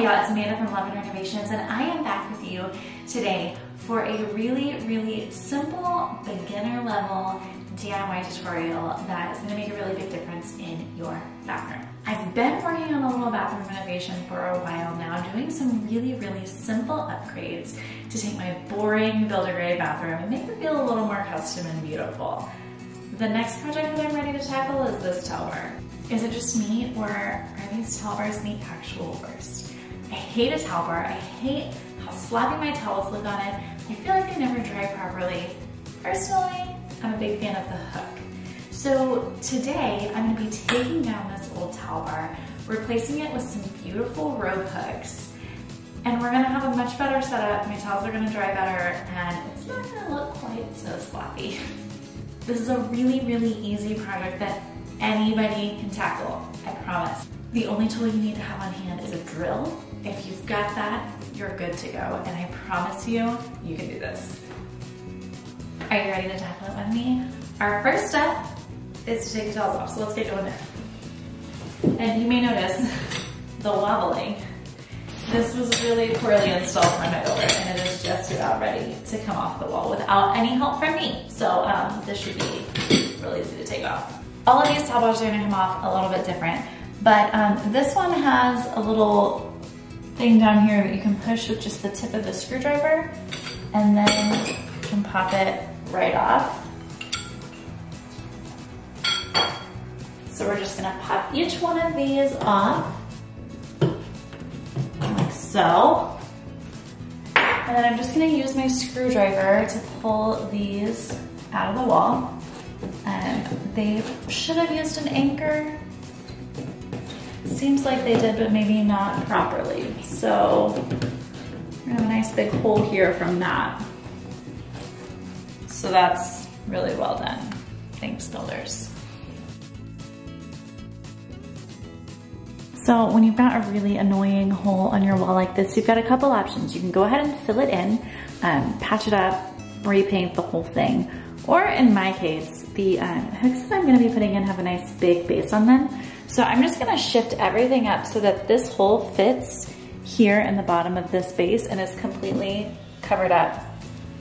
Hey y'all, it's Amanda from Love and Renovations and I am back with you today for a really, really simple beginner level DIY tutorial that is gonna make a really big difference in your bathroom. I've been working on a little bathroom renovation for a while now, doing some really, really simple upgrades to take my boring builder grade bathroom and make it feel a little more custom and beautiful. The next project that I'm ready to tackle is this towel bar. Is it just me or are these towel bars the actual worst? I hate a towel bar. I hate how sloppy my towels look on it. I feel like they never dry properly. Personally, I'm a big fan of the hook. So today I'm gonna be taking down this old towel bar, replacing it with some beautiful robe hooks, and we're gonna have a much better setup. My towels are gonna dry better and it's not gonna look quite so sloppy. This is a really, really easy project that anybody can tackle, I promise. The only tool you need to have on hand is a drill. If you've got that, you're good to go. And I promise you, you can do this. Are you ready to tackle it with me? Our first step is to take the towels off. So let's get going there. And you may notice the wobbling. This was really poorly installed by my builder and it is just about ready to come off the wall without any help from me. So um, this should be really easy to take off. All of these towels are gonna come off a little bit different. But um, this one has a little thing down here that you can push with just the tip of the screwdriver and then you can pop it right off. So we're just gonna pop each one of these off, like so. And then I'm just gonna use my screwdriver to pull these out of the wall. And they should have used an anchor Seems like they did, but maybe not properly. So we have a nice big hole here from that. So that's really well done. Thanks, builders. So when you've got a really annoying hole on your wall like this, you've got a couple options. You can go ahead and fill it in, um, patch it up, repaint the whole thing. Or in my case, the um, hooks that I'm gonna be putting in have a nice big base on them. So I'm just gonna shift everything up so that this hole fits here in the bottom of this base and is completely covered up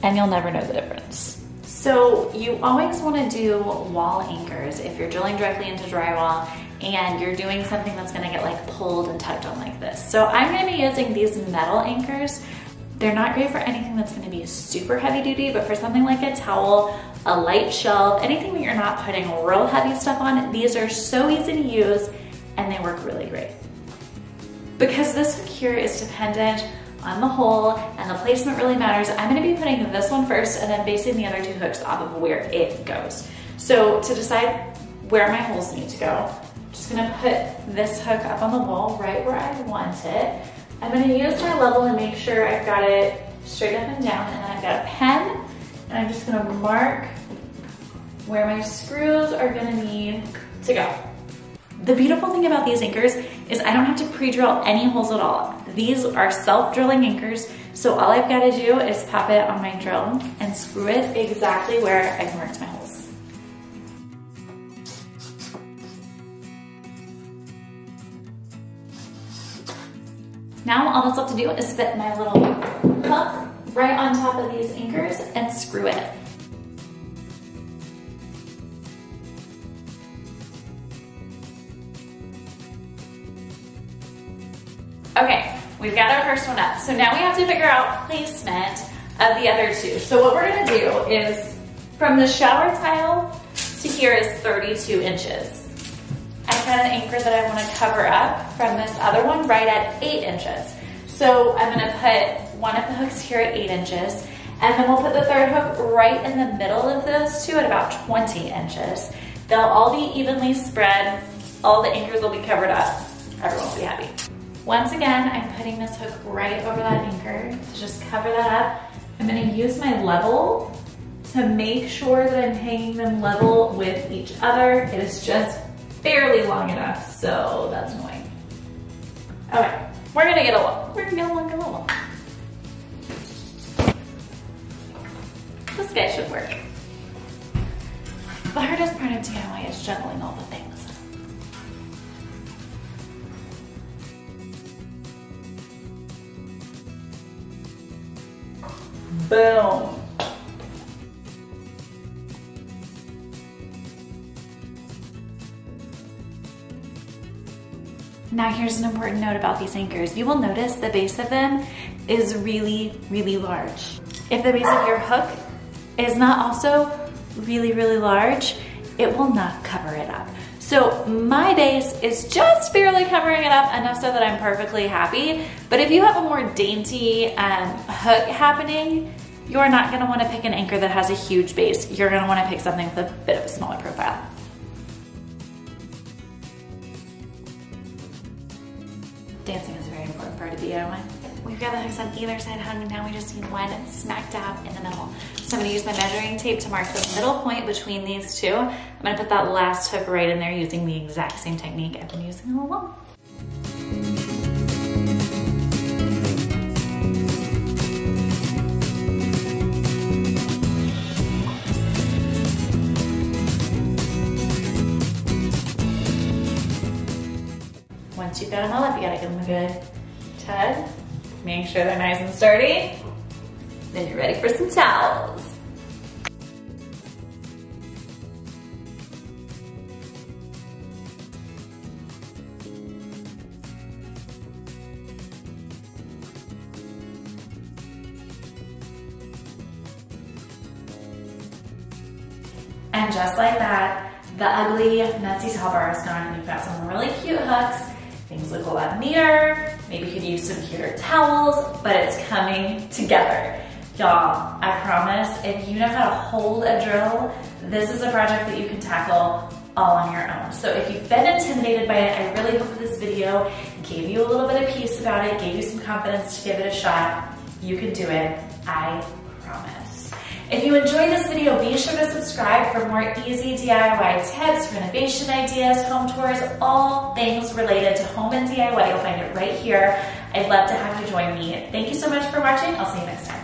and you'll never know the difference. So you always wanna do wall anchors if you're drilling directly into drywall and you're doing something that's gonna get like pulled and tugged on like this. So I'm gonna be using these metal anchors. They're not great for anything that's gonna be super heavy duty, but for something like a towel a light shelf, anything that you're not putting real heavy stuff on, these are so easy to use and they work really great. Because this hook here is dependent on the hole and the placement really matters, I'm gonna be putting this one first and then basing the other two hooks off of where it goes. So to decide where my holes need to go, I'm just gonna put this hook up on the wall right where I want it. I'm gonna use my level and make sure I've got it straight up and down and then I've got a pen and I'm just gonna mark where my screws are gonna need to go. The beautiful thing about these anchors is I don't have to pre-drill any holes at all. These are self-drilling anchors, so all I've gotta do is pop it on my drill and screw it exactly where I've marked my holes. Now all that's left to do is fit my little hook right on top of these anchors and screw it. Okay, we've got our first one up. So now we have to figure out placement of the other two. So what we're gonna do is from the shower tile to here is 32 inches. An anchor that I wanna cover up from this other one right at eight inches. So I'm gonna put one of the hooks here at eight inches, and then we'll put the third hook right in the middle of those two at about 20 inches. They'll all be evenly spread. All the anchors will be covered up. Everyone will be happy. Once again, I'm putting this hook right over that anchor to just cover that up. I'm gonna use my level to make sure that I'm hanging them level with each other. It is just barely long enough, so that's annoying. Okay, we're gonna get along. We're gonna get along, get along. This guy should work. The hardest part of DIY is juggling all the things. Boom. Now here's an important note about these anchors. You will notice the base of them is really, really large. If the base of your hook is not also really, really large, it will not cover it up. So my base is just barely covering it up enough so that I'm perfectly happy. But if you have a more dainty um, hook happening, you're not gonna wanna pick an anchor that has a huge base. You're gonna wanna pick something with a bit of a smaller profile. Dancing is a very important part of the DIY. We've got the hooks on either side hung, now we just need one smack dab in the middle. So I'm gonna use my measuring tape to mark the middle point between these two. I'm gonna put that last hook right in there using the exact same technique I've been using all along. Once you've got them all up, you gotta give them a good tug. Make sure they're nice and sturdy. Then you're ready for some towels. And just like that, the ugly, messy towel bar is gone and you've got some really cute hooks. Things look a lot neater. Maybe you could use some cuter towels, but it's coming together. Y'all, I promise, if you know how to hold a drill, this is a project that you can tackle all on your own. So if you've been intimidated by it, I really hope this video gave you a little bit of peace about it, gave you some confidence to give it a shot. You can do it, I. If you enjoyed this video, be sure to subscribe for more easy DIY tips, renovation ideas, home tours, all things related to home and DIY. You'll find it right here. I'd love to have you join me. Thank you so much for watching. I'll see you next time.